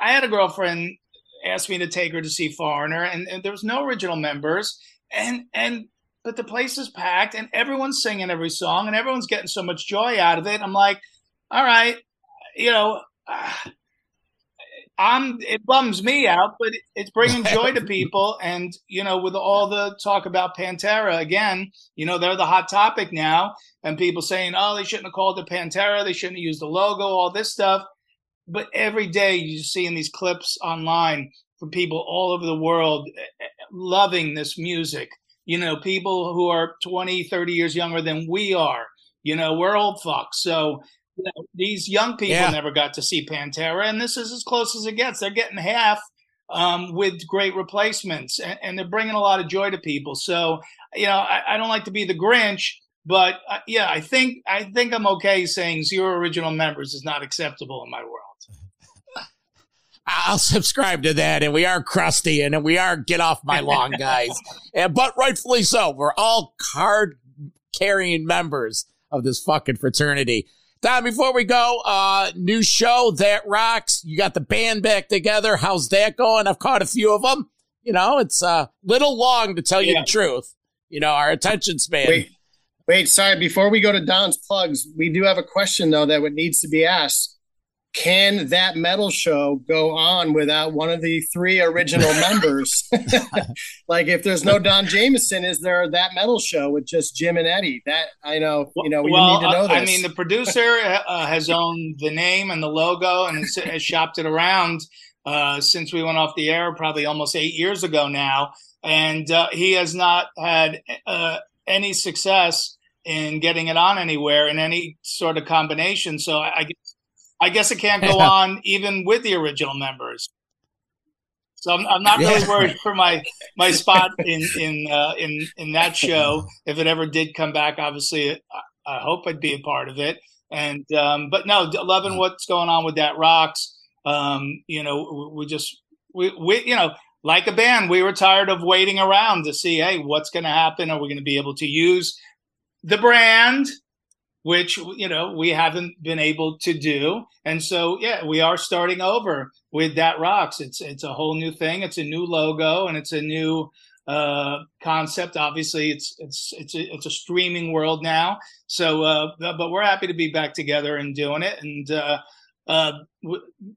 I had a girlfriend ask me to take her to see Foreigner, and, and there was no original members, and and but the place is packed, and everyone's singing every song, and everyone's getting so much joy out of it. I'm like, all right, you know. Uh, I'm it bums me out, but it's bringing joy to people. And you know, with all the talk about Pantera again, you know, they're the hot topic now, and people saying, "Oh, they shouldn't have called it Pantera. They shouldn't have used the logo. All this stuff." But every day you see in these clips online from people all over the world eh, eh, loving this music. You know, people who are 20, 30 years younger than we are. You know, we're old fucks. So you know, these young people yeah. never got to see Pantera, and this is as close as it gets. They're getting half um, with great replacements, and, and, they're bringing a lot of joy to people. So, you know, I, I don't like to be the Grinch, but uh, yeah, I think I think I'm okay saying zero original members is not acceptable in my world. I'll subscribe to that. And we are crusty and we are get off my lawn, guys. and, but rightfully so. We're all card carrying members of this fucking fraternity. Don, before we go, uh, new show that rocks. You got the band back together. How's that going? I've caught a few of them. You know, it's a little long to tell you yeah. the truth. You know, our attention span. Wait, wait, sorry. Before we go to Don's plugs, we do have a question though that needs to be asked can that metal show go on without one of the three original members? like if there's no Don Jamieson, is there that metal show with just Jim and Eddie? That I know, you know, well, you need to know this. I mean, the producer uh, has owned the name and the logo and has, has shopped it around uh, since we went off the air, probably almost eight years ago now, and uh, he has not had uh, any success in getting it on anywhere in any sort of combination. So I, I guess I guess it can't go on even with the original members. So I'm, I'm not really worried for my my spot in in uh, in in that show if it ever did come back. Obviously, I, I hope I'd be a part of it. And um, but no, loving what's going on with that rocks. Um, you know, we just we we you know like a band, we were tired of waiting around to see, hey, what's going to happen? Are we going to be able to use the brand which you know we haven't been able to do. And so yeah we are starting over with that rocks. It's it's a whole new thing. It's a new logo and it's a new uh concept. Obviously it's it's it's a, it's a streaming world now. So uh but we're happy to be back together and doing it. And uh uh,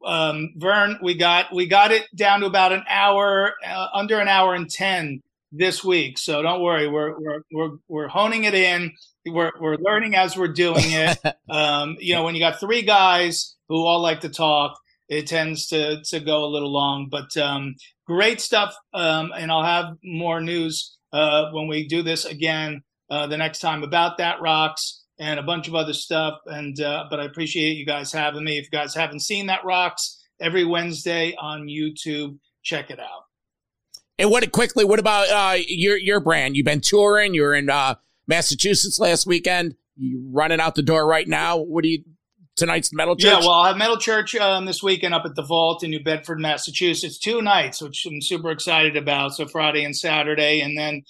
um, Vern, we got we got it down to about an hour, uh, under an hour and ten this week. So don't worry, we're we're we're we're honing it in we're we're learning as we're doing it. um, you know, when you got three guys who all like to talk, it tends to to go a little long. But um, great stuff, um, and I'll have more news uh, when we do this again uh, the next time about that rocks and a bunch of other stuff. And uh, but I appreciate you guys having me. If you guys haven't seen that rocks every Wednesday on YouTube, check it out. And what quickly? What about uh, your your brand? You've been touring. You're in uh, Massachusetts last weekend. You running out the door right now. What do you tonight's metal church? Yeah, well, I'll have metal church um, this weekend up at the Vault in New Bedford, Massachusetts. Two nights, which I'm super excited about. So Friday and Saturday, and then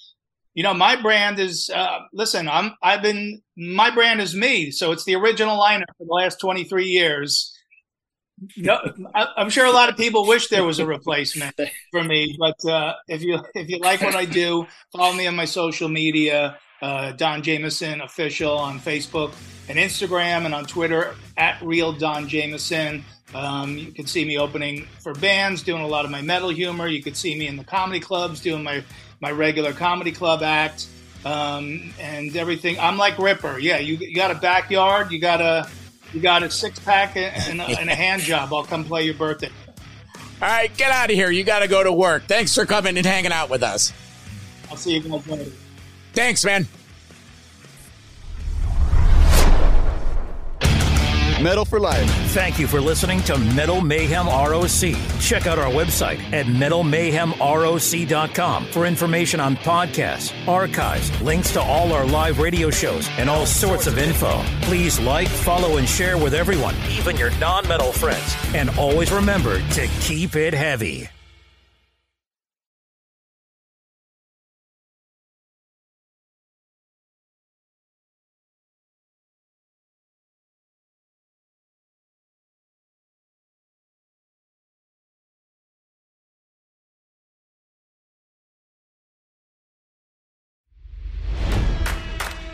you know my brand is uh, listen. I'm I've been my brand is me. So it's the original lineup for the last 23 years. No, I, I'm sure a lot of people wish there was a replacement for me, but uh, if you if you like what I do, follow me on my social media, uh, Don Jamieson official on Facebook and Instagram, and on Twitter at real Don Jamieson. Um, you can see me opening for bands, doing a lot of my metal humor. You could see me in the comedy clubs, doing my my regular comedy club act, um, and everything. I'm like Ripper. Yeah, you, you got a backyard, you got a you got a six pack and, a, and a hand job. I'll come play your birthday. All right, get out of here. You got to go to work. Thanks for coming and hanging out with us. I'll see you guys later. Thanks, man. Metal for Life. Thank you for listening to Metal Mayhem ROC. Check out our website at metalmayhemroc.com for information on podcasts, archives, links to all our live radio shows, and all sorts of info. Please like, follow, and share with everyone, even your non metal friends. And always remember to keep it heavy.